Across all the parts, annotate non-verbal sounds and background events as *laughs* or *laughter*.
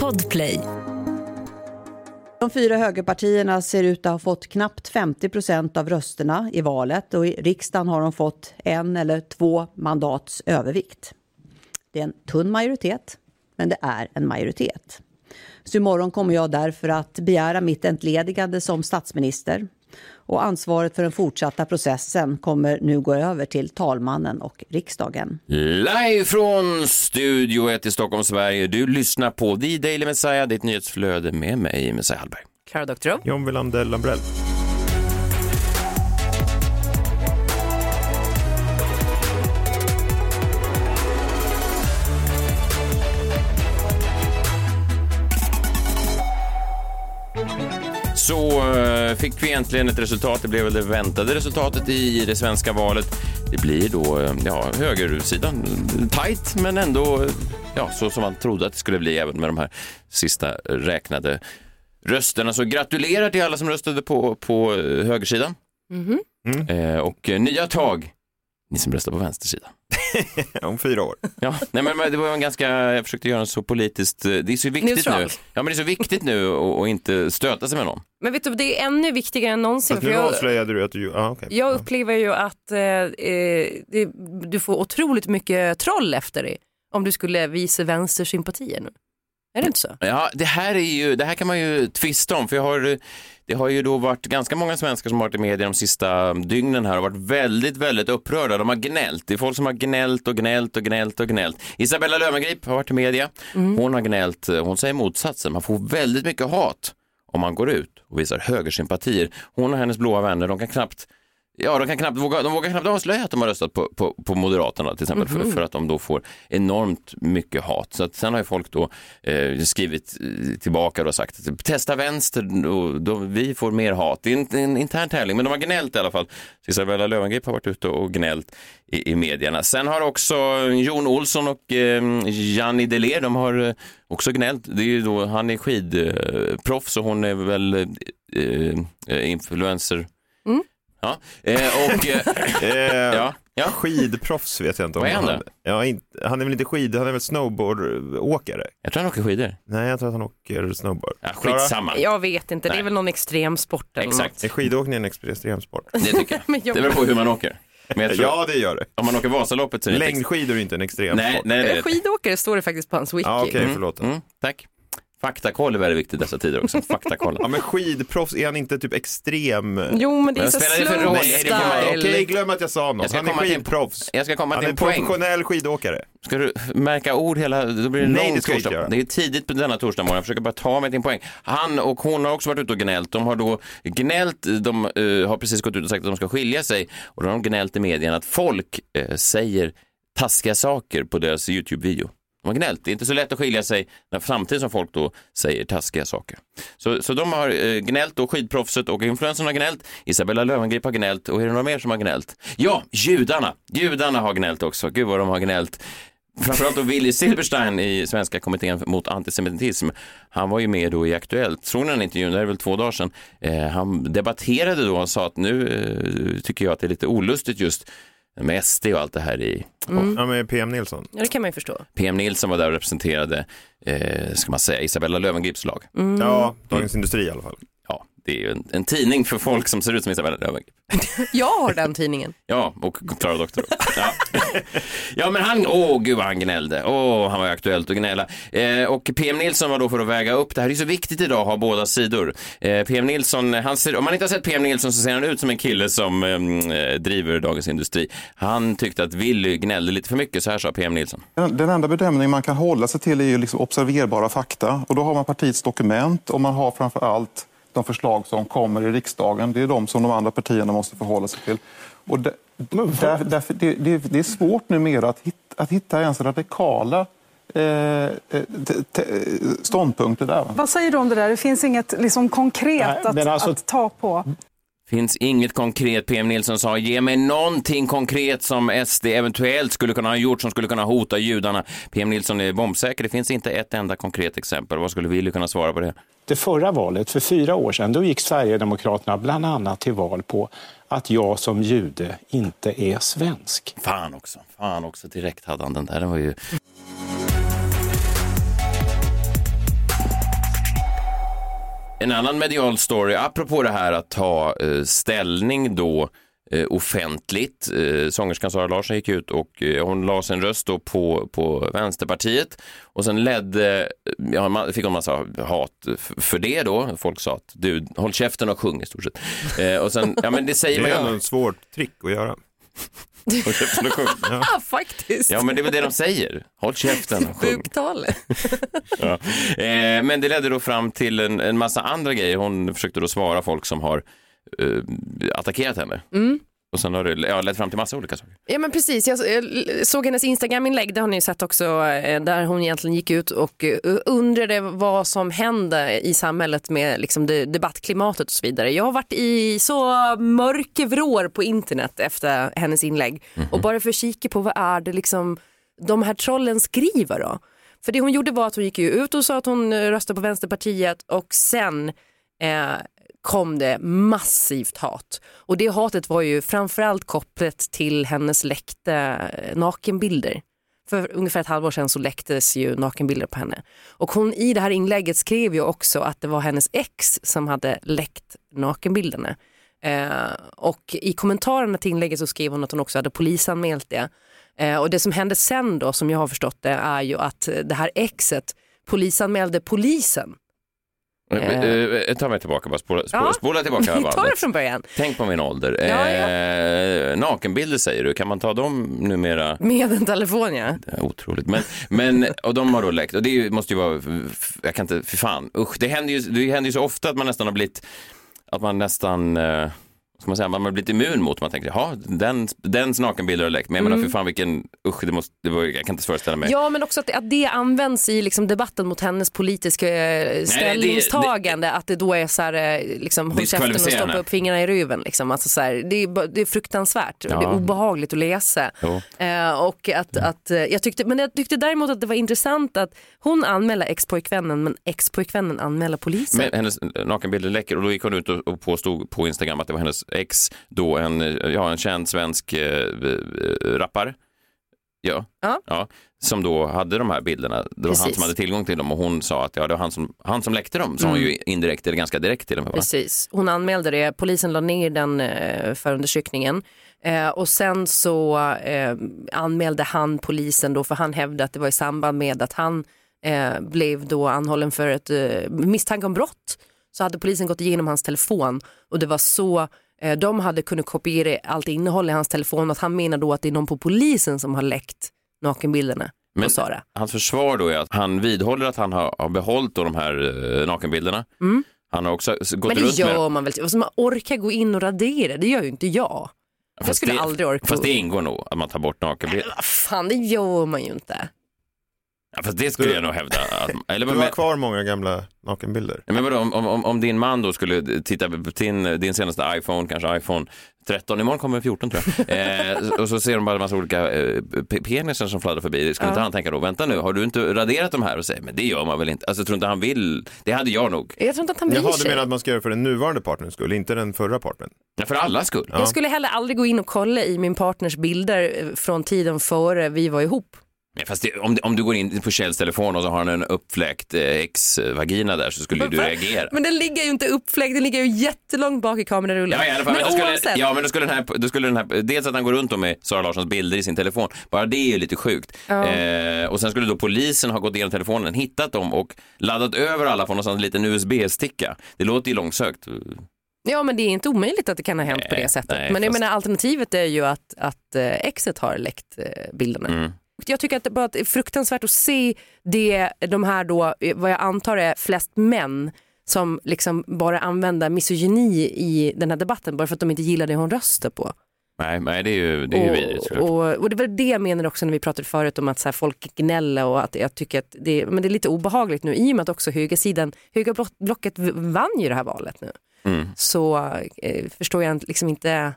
Podplay. De fyra högerpartierna ser ut att ha fått knappt 50 procent av rösterna i valet och i riksdagen har de fått en eller två mandats övervikt. Det är en tunn majoritet, men det är en majoritet. Så imorgon kommer jag därför att begära mitt entledigande som statsminister. Och ansvaret för den fortsatta processen kommer nu gå över till talmannen och riksdagen. Live från Studio 1 i Stockholm, Sverige. Du lyssnar på The Daily Messiah, ditt nyhetsflöde med mig, Messiah Hallberg. Klara Doktorow. John Wilander Lambrell. Så eh, fick vi äntligen ett resultat. Det blev väl det väntade resultatet i det svenska valet. Det blir då eh, ja, högersidan. Tajt, men ändå eh, ja, så som man trodde att det skulle bli även med de här sista räknade rösterna. Så gratulerar till alla som röstade på, på högersidan. Mhm. Eh, och eh, nya tag, ni som röstar på vänstersidan. *laughs* Om fyra år. Ja, nej men men det var en ganska, jag försökte göra en så politiskt, eh, det är så viktigt Neutral. nu. Ja men det är så viktigt nu att inte stöta sig med någon. Men vet du, det är ännu viktigare än någonsin. Fast För nu jag, avslöjade du att du... Ah, okay. jag upplever ju att eh, eh, det, du får otroligt mycket troll efter dig om du skulle visa vänstersympatier nu. Är det inte så? Ja, det här är ju, det här kan man ju tvista om, för jag har, det har ju då varit ganska många svenskar som har varit i media de sista dygnen här och varit väldigt, väldigt upprörda. De har gnällt. Det är folk som har gnällt och gnällt och gnällt och gnällt. Isabella Löwengrip har varit i media. Hon har gnällt, hon säger motsatsen. Man får väldigt mycket hat om man går ut och visar högersympatier. Hon och hennes blåa vänner, de kan knappt Ja, de kan knappt våga, de vågar knappt avslöja att de har röstat på, på, på Moderaterna till exempel för, för att de då får enormt mycket hat. Så att sen har ju folk då eh, skrivit eh, tillbaka och sagt att testa vänster och då, vi får mer hat. Det är en, en intern tävling, men de har gnällt i alla fall. Så Isabella Löwengrip har varit ute och gnällt i, i medierna. Sen har också Jon Olsson och eh, Janni Deler, de har eh, också gnällt. Det är ju då, han är skidproffs och hon är väl eh, eh, influencer. Ja, eh, och eh, *laughs* Eh, ja, ja. Skidproffs vet jag inte om Vad är han han ja, inte, Han är väl inte skid, han är väl snowboardåkare? jag tror han åker skidor. Nej, jag tror att han åker snowboard. Ja, Klara? skitsamma. Jag vet inte, det är Nej. väl någon extremsport eller Exakt. Är skidåkning en extremsport? Det tycker jag. *laughs* Jag- Det beror på hur man åker. *laughs* Tror, Ja, det gör det. om man åker Vasaloppet så är det Längdskidor är inte en extremsport. Nej, nej, något. nej. Eh, Skidåkare står det faktiskt på hans wiki. Ja, okej, förlåt. Mm, tack. Faktakoll är väldigt viktigt i dessa tider också. Faktakoll. *laughs* Ja, men skidproffs, är han inte typ extrem? Jo, men det är Vad så spelar det för roll? slow Nej, det kan man- style. Okej, glöm att jag sa Jag något. ska Han är komma till en- skidproffs. Jag ska komma Han till är en poäng. professionell skidåkare. Ska du märka ord hela, då blir det Nej, lång det ska jag inte torsdag. göra. Det är tidigt på denna torsdag morgon. Jag försöker bara ta mig till en poäng. Han och hon har också varit ute och gnällt. De har då gnällt, de eh, har precis gått ut och sagt att de ska skilja sig. Och då har de gnällt i medierna att folk eh, säger taskiga saker på deras YouTube-video. De har gnällt. Det är inte så lätt att skilja sig när, samtidigt som folk då säger taskiga saker. Så, så de har eh, gnällt och skidproffset och influensen har gnällt. Isabella Löwengrip har gnällt och är det några mer som har gnällt? Ja, judarna. Judarna har gnällt också. Gud vad de har gnällt. Framförallt då Willy Silberstein i Svenska kommittén mot antisemitism. Han var ju med då i Aktuellt. Såg ni den intervjun? Det är väl två dagar sedan. Eh, han debatterade då och sa att nu eh, tycker jag att det är lite olustigt just med SD och allt det här i. Ja, med PM Nilsson. Ja, det kan man ju förstå. PM Nilsson var där och representerade, eh, ska man säga, Isabella Löwengrips lag. Ja, Dagens Industri i alla fall. Det är ju en, en tidning för folk som ser ut som Isabella Löwengrip. *laughs* Jag har den tidningen. Ja, och Klara Doktor. Ja. *laughs* ja, men han, åh gud vad han gnällde. Åh, han var ju aktuellt att gnälla. Eh, och PM Nilsson var då för att väga upp, det här är ju så viktigt idag att ha båda sidor. Eh, PM Nilsson, han ser, om man inte har sett PM Nilsson så ser han ut som en kille som eh, driver Dagens Industri. Han tyckte att Willy gnällde lite för mycket, så här sa PM Nilsson. Den den enda bedömning man kan hålla sig till är ju liksom observerbara fakta. Och då har man partiets dokument och man har framför allt de förslag som kommer i riksdagen. Det är de som de andra partierna måste förhålla sig till. Och det, där, därför, det, det, det är svårt numera att hitta, att hitta ens radikala eh, eh, ståndpunkter där. va? Vad säger du om det där? Det finns inget liksom, konkret Nej, att, men alltså- att ta på. Finns inget konkret, PM Nilsson sa. Ge mig någonting konkret som SD eventuellt skulle kunna ha gjort som skulle kunna hota judarna. PM Nilsson är bombsäker. Det finns inte ett enda konkret exempel. Vad skulle Willy kunna svara på det? Det förra valet, för fyra år sedan, då gick Sverigedemokraterna bland annat till val på att jag som jude inte är svensk. Fan också. Fan också. Direkt hade han den där. Den var ju... En annan medial story, apropå det här att ta eh, ställning då eh, offentligt. Eh, sångerskan Sara Larsson gick ut och hon la sin röst då på, på Vänsterpartiet och sen ledde, ja, man fick hon massa hat för det då. Folk sa att du, håll käften och sjung i stort sett. Och sen, ja men det säger Det man är ju. ändå en svårt trick att göra. Och sjung. *laughs* Ah, faktiskt. Ja men det är väl det de säger. Håll käften och sjung. Buktalet. *laughs* Ja. Eh, men det ledde då fram till en, en massa andra grejer. Hon försökte då svara folk som har eh, attackerat henne. Och sen har det ja, lett fram till massa olika saker. Ja men precis, jag jag såg hennes Instagram-inlägg, det har ni sett också, eh, där hon egentligen gick ut och eh, undrade vad som hände i samhället med liksom debattklimatet och så vidare. Jag har varit i så mörkervrår på internet efter hennes inlägg och bara för att kika på vad är det liksom de här trollen skriver då. För det hon gjorde var att hon gick ut och sa att hon eh, röstar på Vänsterpartiet och sen eh, kom det massivt hat. Och det hatet var ju framförallt kopplat till hennes läckta eh, nakenbilder. För ungefär ett halvår sedan så läcktes ju nakenbilder på henne. Och hon i det här inlägget skrev ju också att det var hennes ex som hade läckt nakenbilderna. Eh, och i kommentarerna till inlägget så skrev hon att hon också hade polisanmält det. Eh, och det som hände sen då, som jag har förstått det, är ju att det här exet polisanmälde polisen. Eh. Eh, ta mig tillbaka bara, spola, spola, Ja. spola tillbaka *laughs* Ta det från början. Tänk på min ålder. Ja, Eh, nakenbilder säger du, kan man ta dem numera? Med en telefon ja. Det är Otroligt. Men, men, och de har då läckt och det måste ju vara, jag kan inte, för fan, usch, det händer ju, det händer ju så ofta att man nästan har blivit, att man nästan, eh, ska man säga, man har blivit immun mot, man tänker, jaha, den, dens nakenbilder har läckt, men jag menar för fan vilken, usch, det måste, det var, jag kan inte föreställa mig. Mm. Ja men också att det, att det används i liksom debatten mot hennes politiska eh, ställningstagande. att det då är så här, eh, liksom, håll käften och stoppa upp fingrarna i ruven. Liksom. Alltså, så här, det, är, det är fruktansvärt, Ja. det är obehagligt att läsa. Eh, och att, att, eh, jag tyckte, men jag tyckte däremot att det var intressant att hon anmäler expojkvännen men expojkvännen anmäler polisen. Men hennes nakenbilder läcker och då gick hon ut och och påstod på Instagram att det var hennes ex, då en, ja, en känd svensk eh, eh, rappare. Ja. Ja. som då hade de här bilderna. Det var han Precis. som hade tillgång till dem och hon sa att ja, det var han som, han som läckte dem, sa hon ju indirekt eller ganska direkt till och med. Va? Precis, hon anmälde det, polisen la ner den eh, förundersökningen eh, och sen så eh, anmälde han polisen då för han hävdade att det var i samband med att han eh, blev då anhållen för ett eh, misstanke om brott så hade polisen gått igenom hans telefon och det var så de hade kunnat kopiera allt innehåll i hans telefon och att han menar då att det är någon på polisen som har läckt nakenbilderna Men Sara. hans försvar då är att han vidhåller att han har, har behållit de här eh, nakenbilderna. Han har också gått Mm. Men det runt med gör man väl, alltså man orkar gå in och radera, det gör ju inte jag. Jag Fast skulle det, aldrig orka. Fast det ingår nog att man tar bort nakenbilder. Vad fan, det gör man ju inte. Ja, fast det skulle Du- jag nog hävda. Att, *laughs* eller, Du har men, kvar många gamla nakenbilder. men vadå, om, om, om din man då skulle titta på din, din senaste iPhone, kanske iPhone 13, imorgon kommer 14 tror jag, *laughs* eh, och så ser de bara en massa olika eh, pe- penisar som fladdrar förbi. Skulle inte han tänka då, vänta nu, har du inte raderat de här? Och säger, men det gör man väl inte. Alltså jag tror inte han vill, det hade jag nog. Jag tror inte att han bryr Jaha, du sig. menar att man ska göra för den nuvarande partnerns skull, inte den förra partnern? Ja, för alla skull. Jag skulle heller aldrig gå in och kolla i min partners bilder eh, från tiden före vi var ihop. Men fast det, om, om du går in på Kjells telefon och så har han en uppfläkt eh, ex-vagina där så skulle ju du reagera. Men den ligger ju inte uppfläkt, den ligger ju jättelångt bak i kamerarullen. Ja, i alla fall, men men skulle, oavsett. ja, men då skulle, den här, då skulle den här, dels att han går runt då med Sara Larssons bilder i sin telefon, bara det är ju lite sjukt. Eh, och sen skulle då polisen ha gått igenom telefonen, hittat dem och laddat över alla på någon sån liten USB-sticka. Det låter ju långsökt. Ja men det är inte omöjligt att det kan ha hänt på Nej, det sättet. nej, men jag fast- menar alternativet är ju att, att eh, exet har läckt eh, bilderna. Mm. Jag tycker att det bara är fruktansvärt att se det, de här då, eh, vad jag antar är flest män som liksom bara använder misogyni i den här debatten bara för att de inte gillar det hon röstar på. Nej, nej, det är ju, det är ju vidrigt och, och, och det var det jag menade också när vi pratade förut om att så här, folk gnäller och att jag tycker att det, men det är lite obehagligt nu i och med att också högersidan, högerblocket vann ju det här valet nu. Mm. Så eh, förstår jag liksom inte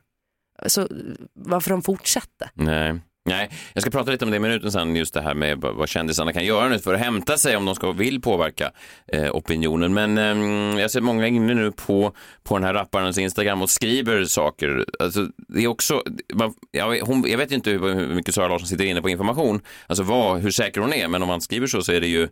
så, varför de fortsätter. Nej. Nej, jag ska prata lite om det i minuten sen, just det här med vad kändisarna kan göra nu för att hämta sig om de ska vill påverka eh, opinionen. Men eh, jag ser många inne nu på, på den här rapparens Instagram och skriver saker. Alltså, det är också, man, jag, hon, jag vet inte hur, hur mycket Sara Larsson sitter inne på information, alltså vad, hur säker hon är, men om man skriver så så är det ju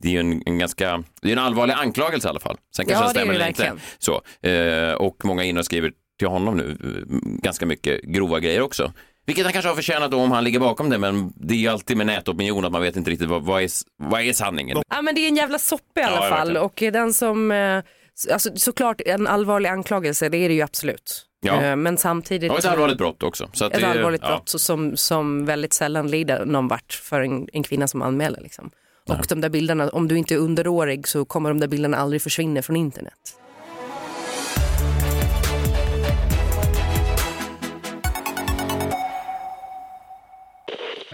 det är ju en, en ganska, det är en allvarlig anklagelse i alla fall. Sen kanske Ja, det stämmer det inte. Så, eh, och många inne och skriver till honom nu eh, ganska mycket grova grejer också. Vilket han kanske har förtjänat då om han ligger bakom det, men det är ju alltid med nätopinion att man vet inte riktigt vad, vad, är, vad är sanningen. Ja men det är en jävla soppa i alla Ja, fall och den som, eh, alltså, såklart en allvarlig anklagelse det är det ju absolut. Ja. Eh, Men samtidigt var ett allvarligt brott också. Så ett det, allvarligt ja. brott som, som väldigt sällan lider någon vart för en, en kvinna som anmäler. Liksom. Och de där bilderna, om du inte är underårig så kommer de där bilderna aldrig försvinna från internet.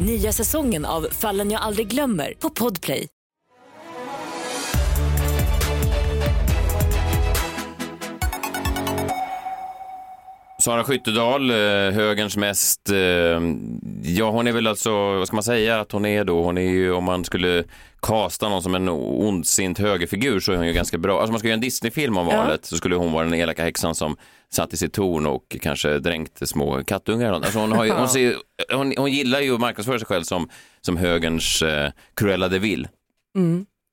Nya säsongen av Fallen jag aldrig glömmer på Podplay. Sara Skyttedal, eh, högerns mest, eh, ja hon är väl alltså, vad ska man säga att hon är då? Hon är ju, om man skulle kasta någon som en ondsint högerfigur så är hon ju ganska bra. Alltså man ska göra en Disney-film om Ja. valet så skulle hon vara den elaka häxan som satt i sitt torn och kanske dränkte små kattungar. Alltså hon, har ju, hon, *laughs* ser, hon, hon gillar ju att marknadsföra sig själv som, som högerns eh, Cruella de Vil.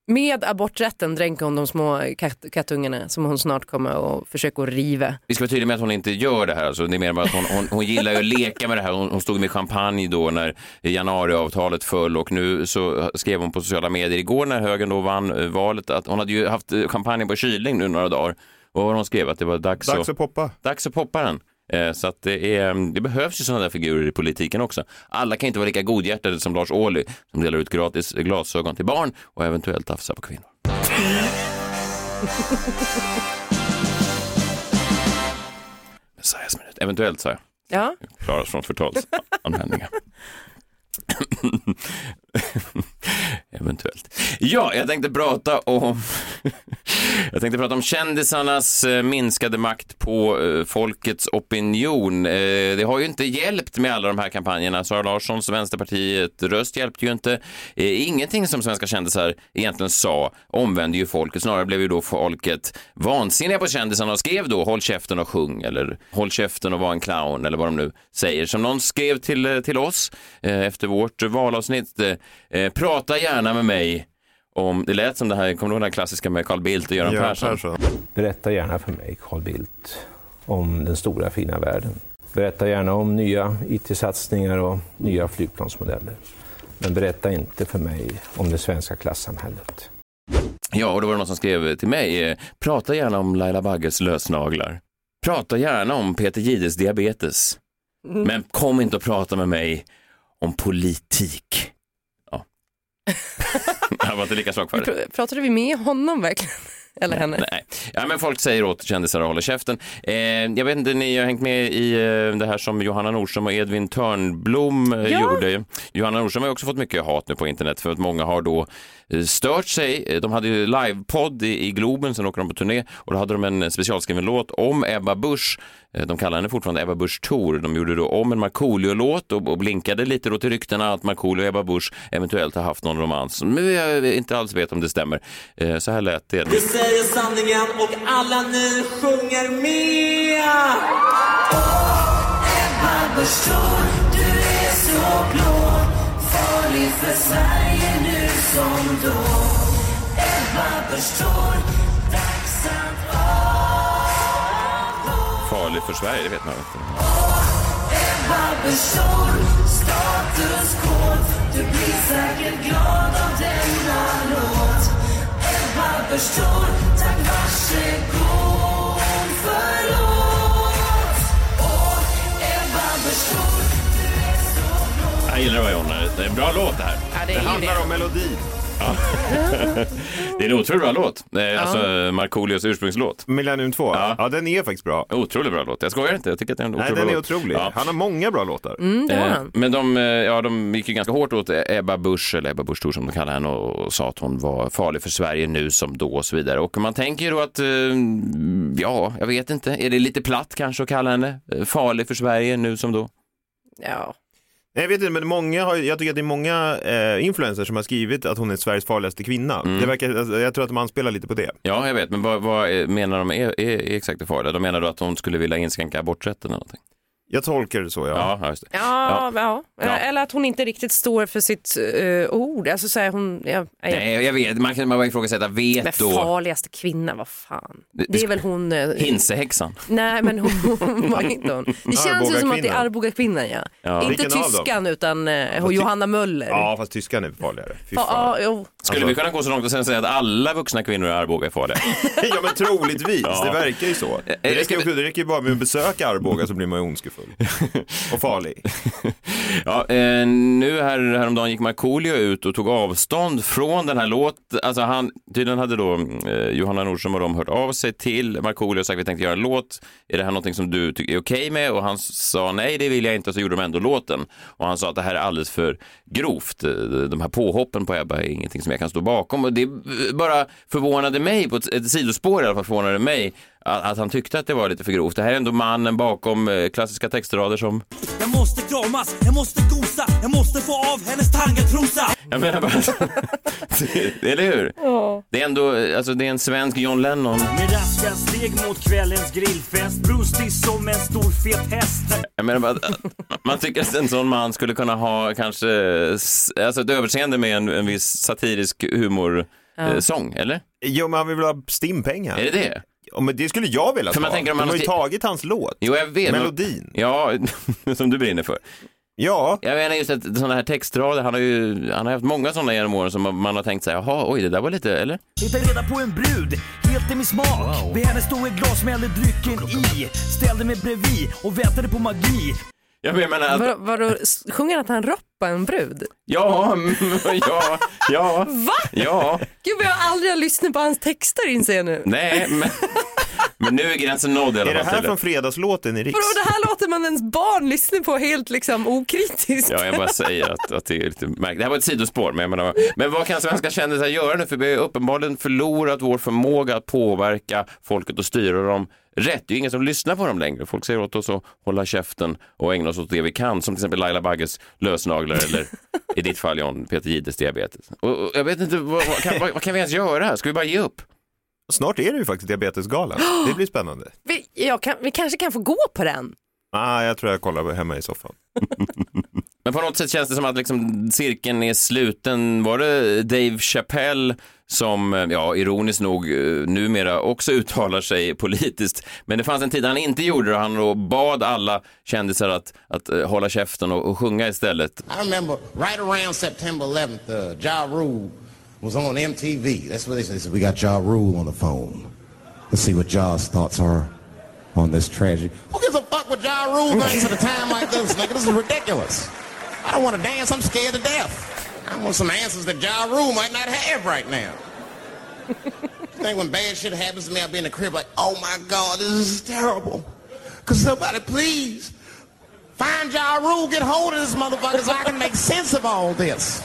Med aborträtten dränker hon de små katt, kattungarna som hon snart kommer att försöka att riva. Vi ska vara tydliga med att hon inte gör det här. Alltså, det är mer bara att hon, hon, hon gillar ju att leka med det här. Hon, hon stod med champagne då när januariavtalet föll och nu så skrev hon på sociala medier igår när högern då vann eh, valet att hon hade ju haft champagne på kylning nu några dagar. Och vad var hon skrev att det var dags, Dags att poppa. dags att poppa den. Eh, Så att det, är, det behövs ju sådana där figurer i politiken också. Alla kan inte vara lika godhjärtade som Lars Ohly som delar ut gratis glasögon till barn och eventuellt tafsar på kvinnor. Messiahs minut. Eventuellt sa jag. Ja. Klaras från förtalsanvändningar. *laughs* *laughs* Eventuellt. Ja, jag tänkte prata om *laughs* Jag tänkte prata om kändisarnas eh, minskade makt på eh, folkets opinion. Eh, det har ju inte hjälpt med alla de här kampanjerna. Sara Larssons Vänsterpartiet röst hjälpte ju inte. Ingenting som svenska kändisar egentligen sa omvände ju folket. Snarare blev ju då folket vansinniga på kändisarna och skrev då håll käften och sjung eller håll käften och var en clown eller vad de nu säger. Som någon skrev till, till oss efter vårt valavsnitt. Prata gärna med mig om, det lät som det här, kommer du ihåg den här klassiska med Carl Bildt och Göran Göran Persson? Persson. Berätta gärna för mig, Carl Bildt, om den stora fina världen. Berätta gärna om nya IT-satsningar och nya flygplansmodeller. Men berätta inte för mig om det svenska klassamhället. Ja, och då var det någon som skrev till mig, eh, prata gärna om Laila Bagges lösnaglar. Prata gärna om Peter Gides diabetes. Men kom inte och prata med mig om politik. *laughs* Jag var inte lika svag för det. Pr- Pratade vi med honom verkligen? *laughs* Eller henne? Nej. Ja, men folk säger åt kändisar att hålla käften. Eh, jag vet inte, ni har hängt med i eh, det här som Johanna Nordström och Edvin Törnblom eh, Ja. gjorde. Johanna Nordström har också fått mycket hat nu på internet för att många har då stört sig. Eh, De hade ju livepodd i, i Globen, sen åker de på turné och då hade de en specialskriven låt om Ebba Busch. Eh, De kallar henne fortfarande Ebba Busch Thor. De gjorde då om en Markoolio-låt och, och blinkade lite då till ryktena att Markoolio och Ebba Busch eventuellt har haft någon romans. Men jag inte alls vet om det stämmer. Eh, Så här lät det. Vi säger sanningen och alla ni sjunger med! Ebba Busch Thor, du är så blå För Sverige nu som då. Ebba Busch dags att Farlig för Sverige, det vet man inte. Ebba Busch status quo. Du blir säkert glad av denna låt. Ebba Busch tack varsågod förlåt. Åh, Ebba Busch Jag gillar det var Jonna. Det är en bra låt det här. Ja, det Det ju handlar det. om melodin. *laughs* Det är en otroligt bra låt. Eh, Alltså Markoolios ursprungslåt. Millennium 2, ja. den är faktiskt bra. Otroligt bra låt. Jag skojar inte, jag tycker att det är en Nej, otroligt den bra är låt. otrolig. Ja. Han har många bra låtar. Mm, det har Eh, han. Men de, eh, ja, de gick ju ganska hårt åt Ebba Busch, eller Ebba Busch Thor som de kallar henne, och, och sa att hon var farlig för Sverige nu som då och så vidare. Och man tänker ju då att, eh, ja, jag vet inte, är det lite platt kanske att kalla henne eh, farlig för Sverige nu som då? Ja. Jag vet inte, men många har, jag tycker att det är många eh, influencers som har skrivit att hon är Sveriges farligaste kvinna. Mm. Det verkar, alltså, jag tror att de anspelar lite på det. Ja, jag vet, men vad, vad menar de är, är, är exakt det farliga? De menar då att hon skulle vilja inskränka aborträtten eller någonting? Jag tolkar det så, ja. Ja, just det. Ja, ja. Ja. Eller att hon inte riktigt står för sitt eh, ord. Alltså så här, hon, ja, jag, Nej, jag vet, man kan bara ifrågasätta men vet då. farligaste kvinna, vad fan. Det är väl hon... eh, Hinsehäxan. Nej, men hon, hon var inte hon. Det känns ju som att det är Arboga-kvinnan, ja. Ja. Inte Vilken tyskan, utan ty- Johanna Möller. Ja, fast tyskan är farligare. Fy fan. ja, jo. Skulle Alltså- vi kunna gå så långt och sen säga att alla vuxna kvinnor i Arboga är farliga? *laughs* ja, men troligtvis. Ja. Det verkar ju så. Det räcker, det räcker ju bara med att besöka Arboga så blir man ju ondskefull. *laughs* Och farlig. Ja, eh, nu här, häromdagen gick Markoolio ut och tog avstånd från den här låten. Alltså han, tydligen hade då eh, Johanna Nordström och de hört av sig till Markoolio och sagt vi tänkte göra en låt. Är det här någonting som du tycker är okej med? Och han sa nej, det vill jag inte. Och så gjorde de ändå låten. Och han sa att det här är alldeles för grovt. Eh, De här påhoppen på Ebba är ingenting som jag kan stå bakom. Och det eh, bara förvånade mig, på ett, ett sidospår i alla fall förvånade mig, att, att han tyckte att det var lite för grovt. Det här är ändå mannen bakom eh, klassiska textrader som Jag måste kramas, jag måste gosa, jag måste få av hennes tangatrosa. Jag menar bara, *laughs* eller hur? Det är ändå, alltså det är en svensk John Lennon. Med raska steg mot kvällens grillfest, brustig som en stor fet häst. Jag menar bara, att man tycker att en sån man skulle kunna ha kanske, s- alltså ett överseende med en, en viss satirisk humorsång, Ja. eh, sång, eller? Jo, men han vill väl ha stimpengar. Är det det? Ja, men det skulle jag vilja För man ta. tänker om De man har ju skri- tagit hans låt. Jo, jag vet. men- Melodin. Ja, *laughs* som du brinner för. Ja. Jag menar just att sådana här textrader, han har ju, han har haft många sådana genom åren som man har tänkt sig, jaha, oj, det där var lite, eller? Hittade reda på en brud, helt i min smak. Vid henne stod ett glas, smällde drycken i. Ställde mig bredvid och väntade på magi. Jag menar att, Vadå, vadå, s- sjunger att han roppar en brud? ja, mm, ja, ja, Va? ja, Gud, jag har aldrig lyssnat på hans texter inser jag nu. nej, men, men nu är gränsen nådd i alla Är det fall. här från fredagslåten i Riks? Vadå, det här låter man ens barn lyssna på helt liksom okritiskt. Ja, jag bara säger att, att det är lite märkligt. Det här var ett sidospår, men jag menar, men vad kan svenska kändisar göra nu? För vi har ju uppenbarligen förlorat vår förmåga att påverka folket och styra dem rätt. Det är ju ingen som lyssnar på dem längre. Folk säger åt oss att hålla käften och ägna oss åt det vi kan, som till exempel Laila Bagges lösnaglar eller i ditt fall John, Peter Jihdes diabetes. Och, och jag vet inte, vad, vad, kan, vad, vad kan vi ens göra? Ska vi bara ge upp? Snart är det ju faktiskt diabetesgalan. *gasps* Det blir spännande. Vi, jag kan, vi kanske kan få gå på den. Ah, jag tror jag kollar hemma i soffan. *laughs* Men på något sätt känns det som att liksom cirkeln är sluten. Var det Dave Chappelle som, eh, ja, ironiskt nog eh, numera också uttalar sig politiskt. Men det fanns en tid han inte gjorde det och han då bad alla kändisar att, att eh, hålla käften och, och sjunga istället. I remember right around September 11th, uh, Ja Rule was on MTV. That's what they said. They said, we got Ja Rule on the phone. Let's see what Ja's thoughts are on this tragedy. Who gives a fuck what Ja Rule mm. thinks at a time like this, nigga? This is ridiculous. I don't want to dance. I'm scared to death. I want some answers that Ja Rule might not have right now. I think when bad shit happens to me, I'll be in the crib like, oh my God, this is terrible. Could somebody please find Ja Rule, get hold of this motherfucker so I can make sense of all this.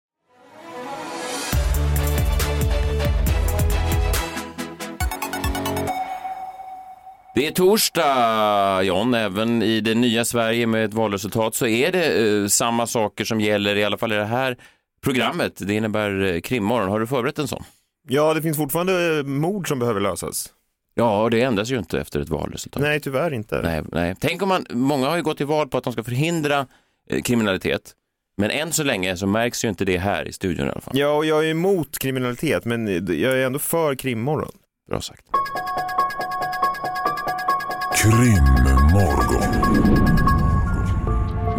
Det är torsdag, John. Även i det nya Sverige med ett valresultat så är det eh, samma saker som gäller, i alla fall i det här programmet. Det innebär eh, krimmorgon. Har du förberett en sån? Ja, det finns fortfarande eh, mord som behöver lösas. Ja, det ändras ju inte efter ett valresultat. Nej, tyvärr inte. Nej, nej. Tänk om man, många har ju gått till val på att de ska förhindra eh, kriminalitet. Men än så länge så märks ju inte det här i studion i alla fall. Ja, och jag är emot kriminalitet, men jag är ändå för krimmorgon. Bra sagt. Krimmorgon.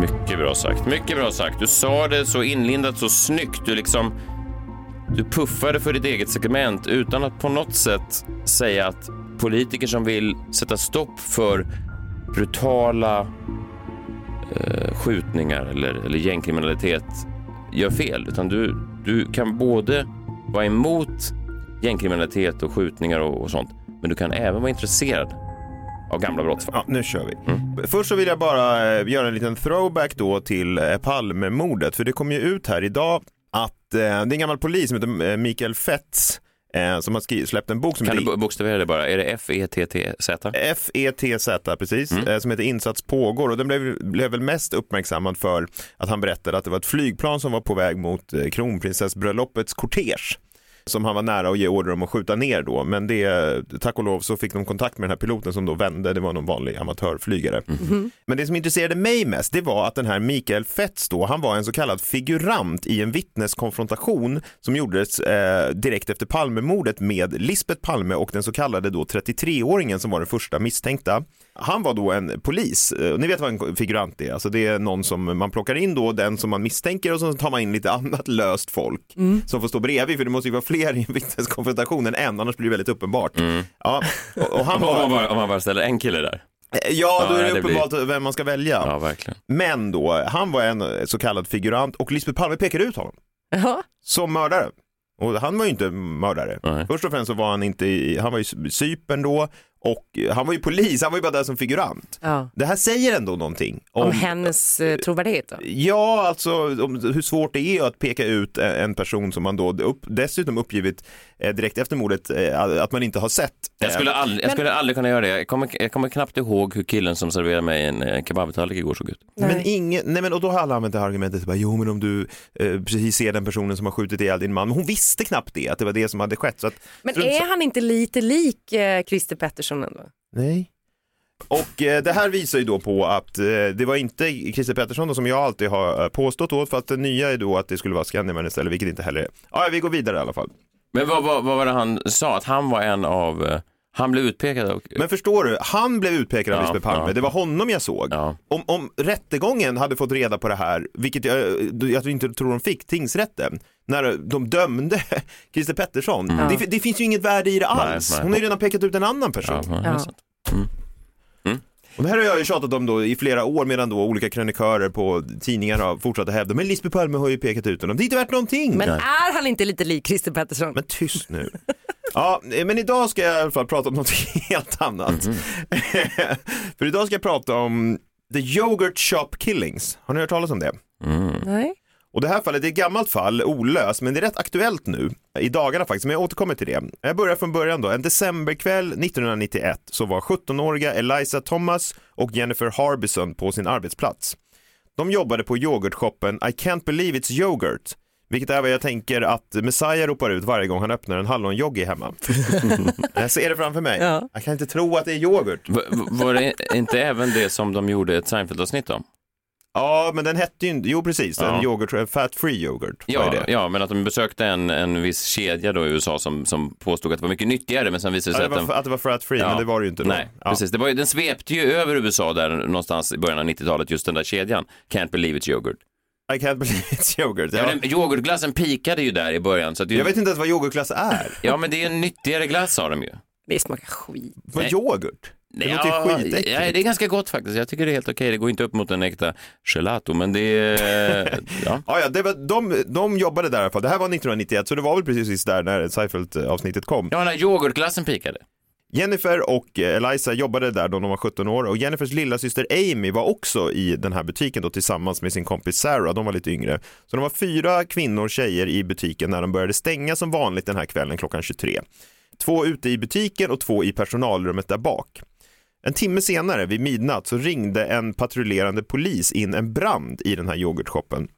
Mycket bra sagt. Mycket bra sagt. Du sa det så inlindat, så snyggt. Du liksom... Du puffade för ditt eget segment utan att på något sätt säga att politiker som vill sätta stopp för brutala eh, skjutningar eller, eller gängkriminalitet gör fel. Utan du, du kan både vara emot gängkriminalitet och skjutningar och, och sånt, men du kan även vara intresserad av gamla brottsfall. Ja, nu kör vi. Först så vill jag bara eh, göra en liten throwback då till eh, Palmemordet, för det kom ju ut här idag att eh, det är en gammal polis som heter Mikael Fetz som har släppt en bok som Kan heter du bo- bokstavera det bara? Är det F-E-T-T-Z? FETZ, precis, Mm. som heter Insats pågår och den blev, blev väl mest uppmärksammad för att han berättade att det var ett flygplan som var på väg mot kronprinsessbröllopets kortege som han var nära att ge order om att skjuta ner då, men det, tack och lov så fick de kontakt med den här piloten som då vände, det var någon vanlig amatörflygare. Men det som intresserade mig mest, det var att den här Mikael Fetz då, han var en så kallad figurant i en vittneskonfrontation som gjordes eh, direkt efter Palmemordet med Lisbeth Palme och den så kallade då 33-åringen som var den första misstänkta. Han var då en polis, Eh, ni vet vad en figurant är, alltså det är någon som man plockar in då, den som man misstänker och så tar man in lite *laughs* annat löst folk som får stå bredvid, för det måste ju vara fler i *laughs* en vittneskonfrontation än en, annars blir det väldigt uppenbart. Ja, och, och han Om, man var... bara, om man bara ställer en kille där. Ja, då är det det blir- uppenbart vem man ska välja. Ja, verkligen. Men då, han var en så kallad figurant och Lisbeth Palme pekade ut honom Jaha. som mördare. Och han var ju inte mördare. Först och främst så var han inte i, han var i Cypern då och han var ju polis, han var ju bara där som figurant. Ja. Det här säger ändå någonting. Om, hennes eh, trovärdighet då? Ja, alltså om hur svårt det är att peka ut en person som man då upp, dessutom uppgivit eh, direkt efter mordet eh, att man inte har sett. Jag skulle, Eh, aldrig, jag skulle aldrig kunna göra det. Jag kommer, jag kommer knappt ihåg hur killen som serverade mig en eh, kebabtallrik igår såg ut. Men ingen, nej men och då har alla använt det här argumentet, bara, jo men om du eh, precis ser den personen som har skjutit ihjäl din man, men hon visste knappt det, att det var det som hade skett. Så att, Men är han inte lite lik eh, Christer Pettersson ändå? Nej. Och eh, det här visar ju då på att eh, det var inte Christer Pettersson då, som jag alltid har eh, påstått då, för att det nya är då att det skulle vara Skandiamannen istället, vilket inte heller är. Ja, vi går vidare i alla fall. Men vad, vad, vad var det han sa? Att han var en av... eh, Han blev utpekad och... Men förstår du, han blev utpekad av Ja, Lisbeth Palme, ja. det var honom jag såg. Om, om rättegången hade fått reda på det här, vilket jag, jag inte tror de fick, tingsrätten, när de dömde *laughs* Christer Pettersson, Mm. det, det finns ju inget värde i det Nej, alls. nej. Hon har ju redan pekat ut en annan person. Ja, är sant. Och det här har jag ju tjatat om då i flera år medan då olika krönikörer på tidningar har fortsatt att hävda, men Lisbeth Palme har ju pekat ut honom, det är inte värt någonting. Men är han inte lite lik Christer Pettersson? Men tyst nu. *laughs* Ja, men idag ska jag i alla fall prata om *laughs* något helt annat. *laughs* För idag ska jag prata om The Yogurt Shop Killings. Har ni hört talas om det? Nej. Och det här fallet är ett gammalt fall, olöst, men det är rätt aktuellt nu, i dagarna faktiskt, men jag återkommer till det. Jag börjar från början då. En decemberkväll 1991 så var 17-åriga Eliza Thomas och Jennifer Harbison på sin arbetsplats. De jobbade på yoghurtshoppen I can't believe it's yoghurt, vilket är vad jag tänker att Messiah ropar ut varje gång han öppnar en hallonjoggi hemma. *laughs* jag ser det framför mig. Jag kan inte tro att det är yoghurt. V- Var det inte även det som de gjorde ett Seinfeld-avsnitt om? Ja, men den hette ju inte, jo precis, Ja. en yoghurt, fat free yoghurt. Ja, ja, men att de besökte en, en viss kedja då i USA som, som påstod att det var mycket nyttigare, men sen visade det Ja, sig att den... att det var fat free, men det var det ju inte då. Nej, Ja. precis. Det var, ju- den svepte ju över USA där någonstans i början av 90-talet, just den där kedjan. Can't believe it's yoghurt. I can't believe it's yoghurt. Ja. Ja. men yoghurtglassen pikade ju där i början. Så att det, Jag vet inte ens vad yoghurtglass är. Ja, men det är en nyttigare glass sa de ju. Det smakar skit. Vad Nej. yoghurt? Det låter ju Ja, skitäckligt. ja, det är ganska gott faktiskt. Jag tycker det är helt okej. Det går inte upp mot en äkta gelato, men det är... *laughs* Ja. Ja, ja, det var, de, de jobbade där i alla fall. Det här var 1991, så det var väl precis där när Seinfeld-avsnittet kom. ja, när yoghurtglassen pikade. Jennifer och eh, Eliza jobbade där då de var 17 år och Jennifers lilla syster Amy var också i den här butiken då tillsammans med sin kompis Sarah, de var lite yngre. Så de var fyra kvinnor och tjejer i butiken när de började stänga som vanligt den här kvällen klockan 23. Två ute i butiken och två i personalrummet där bak. En timme senare, vid midnatt, så ringde en patrullerande polis in en brand i den här yoghurtshoppen.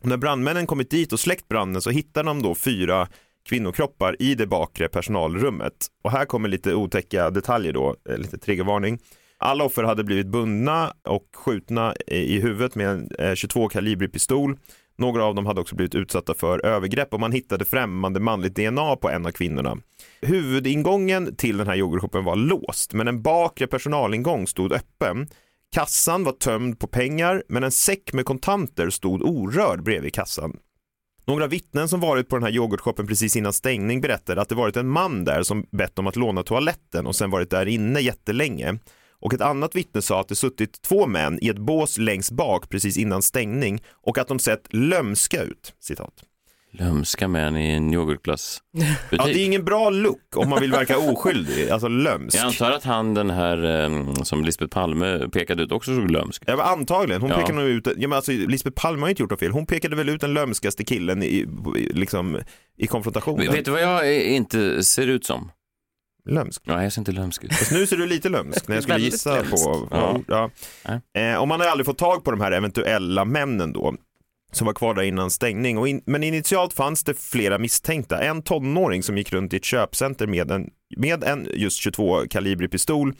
Och när brandmännen kommit dit och släckt branden så hittade de då fyra kvinnokroppar i det bakre personalrummet. Och här kommer lite otäcka detaljer då, eh, lite triggervarning. Alla offer hade blivit bundna och skjutna i huvudet med en eh, 22 kalibrig pistol. Några av dem hade också blivit utsatta för övergrepp och man hittade främmande manligt DNA på en av kvinnorna. Huvudingången till den här yoghurtshopen var låst, men en bakre personalingång stod öppen. Kassan var tömd på pengar, men en säck med kontanter stod orörd bredvid kassan. Några vittnen som varit på den här yoghurtshoppen precis innan stängning berättade att det varit en man där som bett om att låna toaletten och sen varit där inne jättelänge. Och ett annat vittne sa att det suttit två män i ett bås längst bak precis innan stängning och att de sett lömska ut. Citat. Lömska män i en yoghurtglassbutik. Ja, det är ingen bra look om man vill verka oskyldig, alltså lömsk. Jag antar att han den här eh, som Lisbeth Palme pekade ut också såg lömsk. Ja, antagligen. Hon Ja. pekade nog ut, ja, men alltså, Lisbeth Palme har inte gjort något fel. Hon pekade väl ut den lömskaste killen i, liksom, i konfrontationen. Vet du vad jag eh, inte ser ut som? Lömsk? Nej, jag ser inte lömsk ut. Fast nu ser du lite lömsk när jag skulle gissa lömsk. på Ja. ja. Ja. Eh, och man har aldrig fått tag på de här eventuella männen då som var kvar där innan stängning. Och in, men initialt fanns det flera misstänkta. En tonåring som gick runt i ett köpcenter med en, med en just 22 kalibrig pistol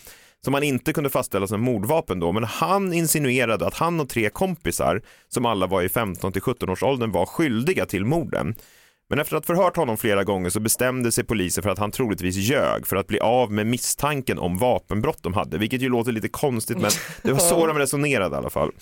som man inte kunde fastställa som mordvapen då, men han insinuerade att han och tre kompisar som alla var i 15 till 17 års åldern var skyldiga till morden. Men efter att förhört honom flera gånger så bestämde sig polisen för att han troligtvis ljög för att bli av med misstanken om vapenbrott de hade, vilket ju låter lite konstigt men det var *laughs* så de resonerade i alla fall.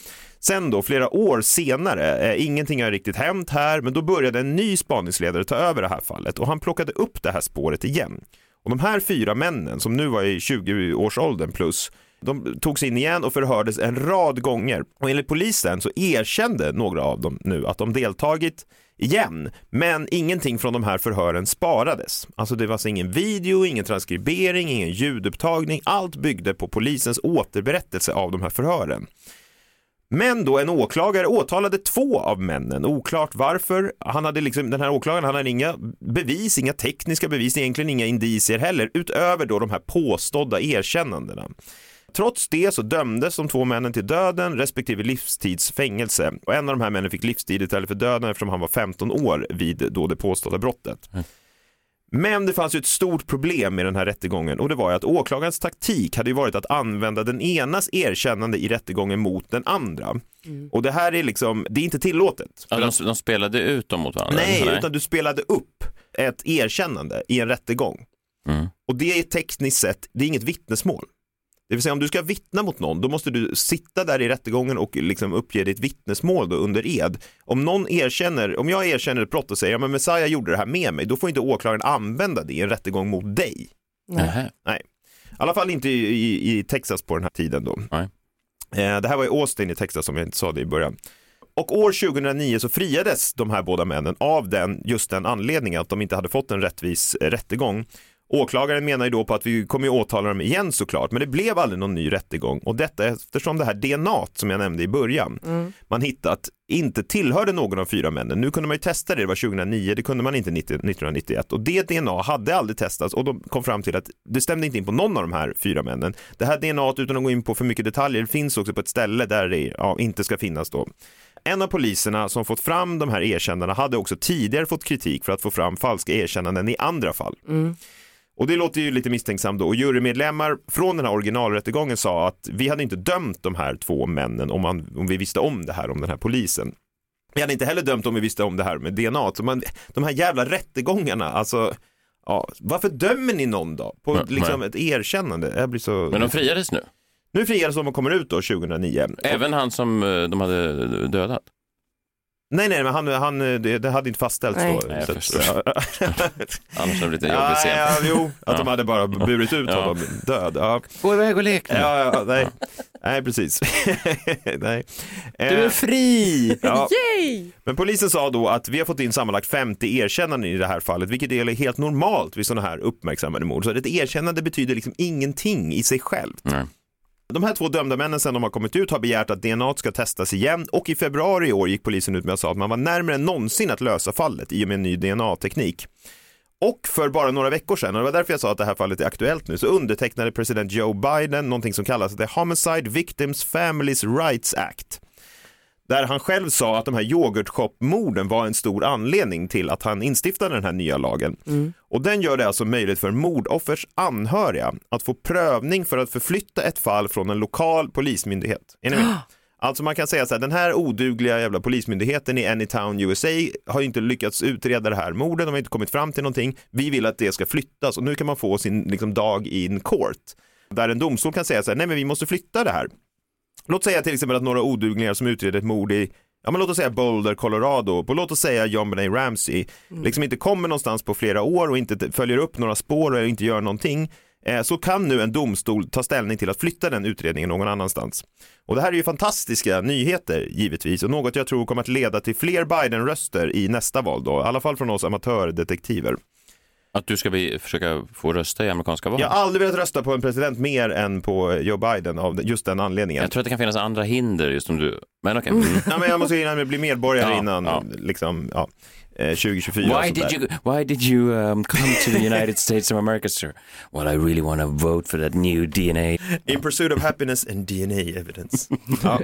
Sen då, flera år senare, eh, ingenting har riktigt hänt här, men då började en ny spaningsledare ta över det här fallet och han plockade upp det här spåret igen. Och de här fyra männen som nu var i 20-årsåldern plus, de togs in igen och förhördes en rad gånger. Och enligt polisen så erkände några av dem nu att de deltagit igen, men ingenting från de här förhören sparades. Alltså det var alltså ingen video, ingen transkribering, ingen ljudupptagning. Allt byggde på polisens återberättelse av de här förhören. Men då en åklagare åtalade två av männen, oklart varför. Han hade liksom, den här åklagaren han hade inga bevis, inga tekniska bevis, egentligen inga indicier heller, utöver då de här påstådda erkännandena. Trots det så dömdes de två männen till döden respektive livstidsfängelse och en av de här männen fick livstid istället för döden eftersom han var 15 år vid då det påstådda brottet. Men det fanns ju ett stort problem med den här rättegången och det var ju att åklagarens taktik hade ju varit att använda den enas erkännande i rättegången mot den andra. Och det här är liksom, det är inte tillåtet. Ja, de, de spelade ut dem mot varandra? Nej, eller? utan du spelade upp ett erkännande i en rättegång. Mm. Och det är tekniskt sett, det är inget vittnesmål. Det vill säga om du ska vittna mot någon, då måste du sitta där i rättegången och liksom uppge ditt vittnesmål då under ed. Om någon erkänner, om jag erkänner ett brott och säger, ja men Messiah gjorde det här med mig, då får inte åklagaren använda det i en rättegång mot dig. Nähä. Nej. I alla fall inte i, i, i Texas på den här tiden då. Nej. Eh, det här var i Austin i Texas som jag inte sa det i början. Och år 2009 så friades de här båda männen av den, just den anledningen att de inte hade fått en rättvis rättegång. Åklagaren menar ju då på att vi kommer ju åtala dem igen såklart, men det blev aldrig någon ny rättegång och detta eftersom det här DNA som jag nämnde i början man hittat inte tillhörde någon av fyra männen. Nu kunde man ju testa det, det var 2009, det kunde man inte 90, 1991 och det DNA hade aldrig testats och de kom fram till att det stämde inte in på någon av de här fyra männen. Det här DNA, utan att gå in på för mycket detaljer, finns också på ett ställe där det ja, inte ska finnas då. En av poliserna som fått fram de här erkännandena hade också tidigare fått kritik för att få fram falska erkännanden i andra fall. Och det låter ju lite misstänksamt då. Och jurymedlemmar från den här originalrättegången sa att vi hade inte dömt de här två männen om, man, om vi visste om det här om den här polisen. Vi hade inte heller dömt om vi visste om det här med DNA. Så man, de här jävla rättegångarna, alltså, ja, varför dömer ni någon då? På Nej, liksom nej. ett erkännande? Jag blir så... Men de friades nu? Nu friades de och kommer ut då 2009. Även han som eh, de hade dödat? Nej, nej, men han, han, det, det hade inte fastställts Nej. då. Nej, jag förstår. *laughs* Annars hade det blivit en jobbig ja, scen. ja, jo, att de hade bara burit ut Ja. honom död. Ja. Gå iväg och lek nu. Ja, ja, nej. nej, precis. *laughs* nej. Du är Eh, fri! Ja. Yay! Men polisen sa då att vi har fått in sammanlagt 50 erkännanden i det här fallet, vilket är helt normalt vid sådana här uppmärksammade mord. Så ett erkännande betyder liksom ingenting i sig självt. Nej. De här två dömda männen sen de har kommit ut har begärt att DNA ska testas igen och i februari i år gick polisen ut med att sa att man var närmare än någonsin att lösa fallet i och med en ny DNA-teknik. Och för bara några veckor sedan, och det var därför jag sa att det här fallet är aktuellt nu, så undertecknade president Joe Biden någonting som kallas The Homicide Victims Families Rights Act. Där han själv sa att de här yoghurtshop-morden var en stor anledning till att han instiftade den här nya lagen. Och den gör det alltså möjligt för mordoffers anhöriga att få prövning för att förflytta ett fall från en lokal polismyndighet. Är ni med? Alltså man kan säga så här, den här odugliga jävla polismyndigheten i Anytown USA har ju inte lyckats utreda det här mordet, de har inte kommit fram till någonting. Vi vill att det ska flyttas och nu kan man få sin liksom, dag in court. Där en domstol kan säga så här, nej men vi måste flytta det här. Låt säga till exempel att några oduglingar som utreder ett mord i Ja men låt oss säga Boulder, Colorado, på låt oss säga John Benet Ramsey, liksom inte kommer någonstans på flera år och inte följer upp några spår och inte gör någonting, eh, så kan nu en domstol ta ställning till att flytta den utredningen någon annanstans. Och det här är ju fantastiska nyheter givetvis och något jag tror kommer att leda till fler Biden-röster i nästa val då, i alla fall från oss amatördetektiver. Att du ska bli, försöka få rösta i amerikanska val? Jag har aldrig velat rösta på en president mer än på Joe Biden av just den anledningen. Jag tror att det kan finnas andra hinder just om du, men okej. Mm. Ja, men jag måste hinna bli medborgare Ja, innan ja. liksom, ja, 2024. och Why did you Why did you um, come to the *laughs* United States of America, sir? Well, I really want to vote for that new DNA. In pursuit of happiness and DNA evidence. *laughs* Ja.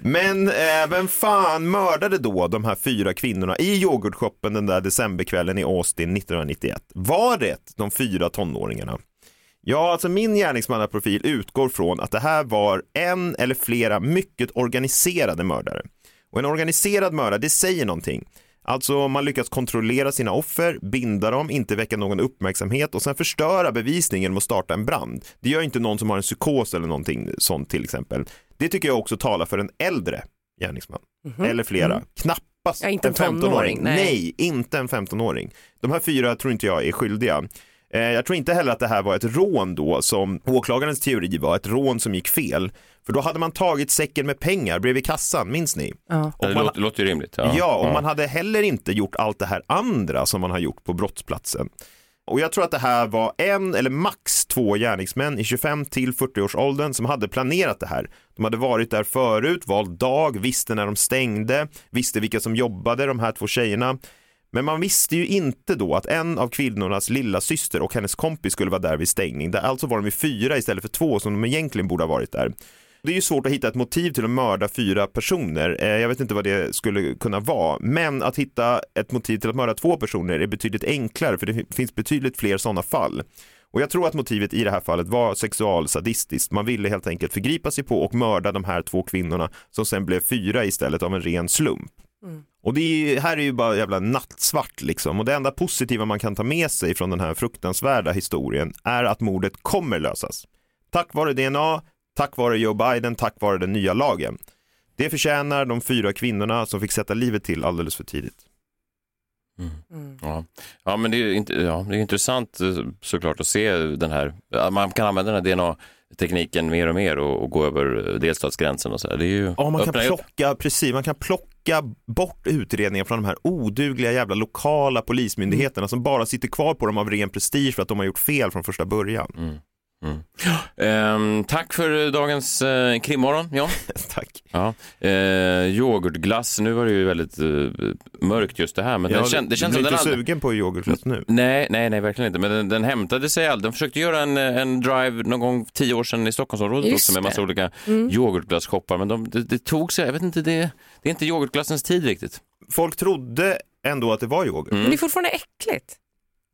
Men eh, vem fan mördade då de här fyra kvinnorna i yoghurtshoppen den där decemberkvällen i Austin 1991? Var det de fyra tonåringarna? Ja, alltså min gärningsmannaprofil utgår från att det här var en eller flera mycket organiserade mördare. Och en organiserad mördare, det säger någonting. Alltså man lyckas kontrollera sina offer, binda dem, inte väcka någon uppmärksamhet och sen förstöra bevisningen genom att starta en brand. Det gör inte någon som har en psykos eller någonting sånt till exempel. Det tycker jag också talar för en äldre gärningsman. Mhm. Eller flera. Mm. Knappast Ja, inte en tonåring, nej. nej, inte en 15-åring. De här fyra tror inte jag är skyldiga. Eh, Jag tror inte heller att det här var ett rån då som åklagarens teori var, ett rån som gick fel. För då hade man tagit säcken med pengar bredvid kassan, minns ni? Ja. Det man- låter, låter ju rimligt. Ja, och man hade heller inte gjort allt det här andra som man har gjort på brottsplatsen. Och jag tror att det här var en eller max två gärningsmän i 25 till 40 års åldern som hade planerat det här. De hade varit där förut, valt dag, visste när de stängde, visste vilka som jobbade, de här två tjejerna. Men man visste ju inte då att en av kvinnornas lilla syster och hennes kompis skulle vara där vid stängning. Alltså var de i fyra istället för två som de egentligen borde ha varit där. Det är ju svårt att hitta ett motiv till att mörda fyra personer. Eh, jag vet inte vad det skulle kunna vara, men att hitta ett motiv till att mörda två personer är betydligt enklare för det finns betydligt fler sådana fall. Och jag tror att motivet i det här fallet var sexualsadistiskt. Man ville helt enkelt förgripa sig på och mörda de här två kvinnorna som sen blev fyra istället av en ren slump. Mm. Och det är, här är ju bara jävla nattsvart liksom. Och det enda positiva man kan ta med sig från den här fruktansvärda historien är att mordet kommer lösas. Tack vare DNA, tack vare Joe Biden, tack vare den nya lagen. Det förtjänar de fyra kvinnorna som fick sätta livet till alldeles för tidigt. Ja. ja, men det är, ja, det är intressant eh, såklart att se den här, man kan använda den här DNA-tekniken mer och mer och, och gå över eh, delstatsgränsen och så här. Det är ju, Ja, man kan ju upp- plocka, precis, man kan plocka bort utredningar från de här odugliga jävla lokala polismyndigheterna som bara sitter kvar på dem av ren prestige för att de har gjort fel från första början. Mm. Ehm, tack för dagens eh, krimmorgon, John. *laughs* tack. Ja. Eh, yoghurtglass, nu var det ju väldigt eh, mörkt just det här. Men Ja, den kän, det känns du den inte aldrig... sugen på yoghurtglass nu? Nej, nej, nej, verkligen inte. Men den, den hämtade sig aldrig. Den försökte göra en, en drive någon gång tio år sedan i Stockholmsområdet Just också med massa det. olika Mm. yoghurtglasshoppar. Men de, det, det tog sig, jag vet inte, det, det är inte yoghurtglassens tid riktigt. Folk trodde ändå att det var yoghurt. Mm. Men det är fortfarande äckligt.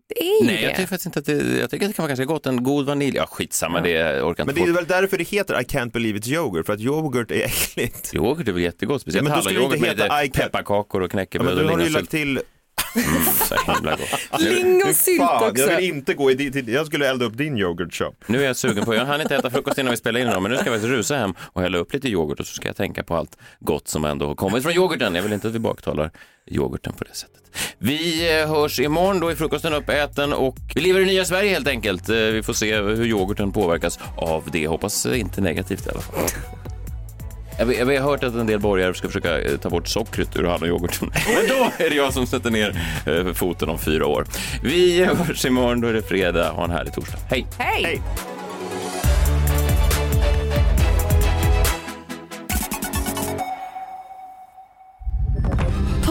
Det är ju Nej, det. jag tycker faktiskt inte att det, jag tycker att det kan vara ganska gott. En god vanilj, ja skitsamma, det jag orkar Men inte det är väl därför det heter I can't believe it's yoghurt, för att yoghurt är äckligt. Yoghurt är väl jättegott, speciellt Men då skulle det hallonyoghurt med I pepparkakor och Ja, knäckebröd men då och har du ju lagt till Mm, så himla gott. *laughs* Lingonsylt också. Jag vill inte gå i din, jag skulle elda upp din yoghurt shop. Nu är jag sugen på, jag hann inte äta frukost innan vi spelade in idag, men nu ska jag faktiskt rusa hem och hälla upp lite yoghurt och så ska jag tänka på allt gott som ändå har kommit från yoghurten. Jag vill inte att vi baktalar yoghurten på det sättet. Vi eh, hörs imorgon, då är frukosten uppäten och vi lever i nya Sverige helt enkelt. Eh, Vi får se hur yoghurten påverkas av det. Hoppas inte negativt i alla fall. Jag jag har hört att en del borgare ska försöka eh, ta bort sockret ur hallonyoghurten. *laughs* Men då är det jag som sätter ner foten om fyra år. Vi hörs imorgon, då är det fredag. Ha en härlig torsdag. Hej! Hej!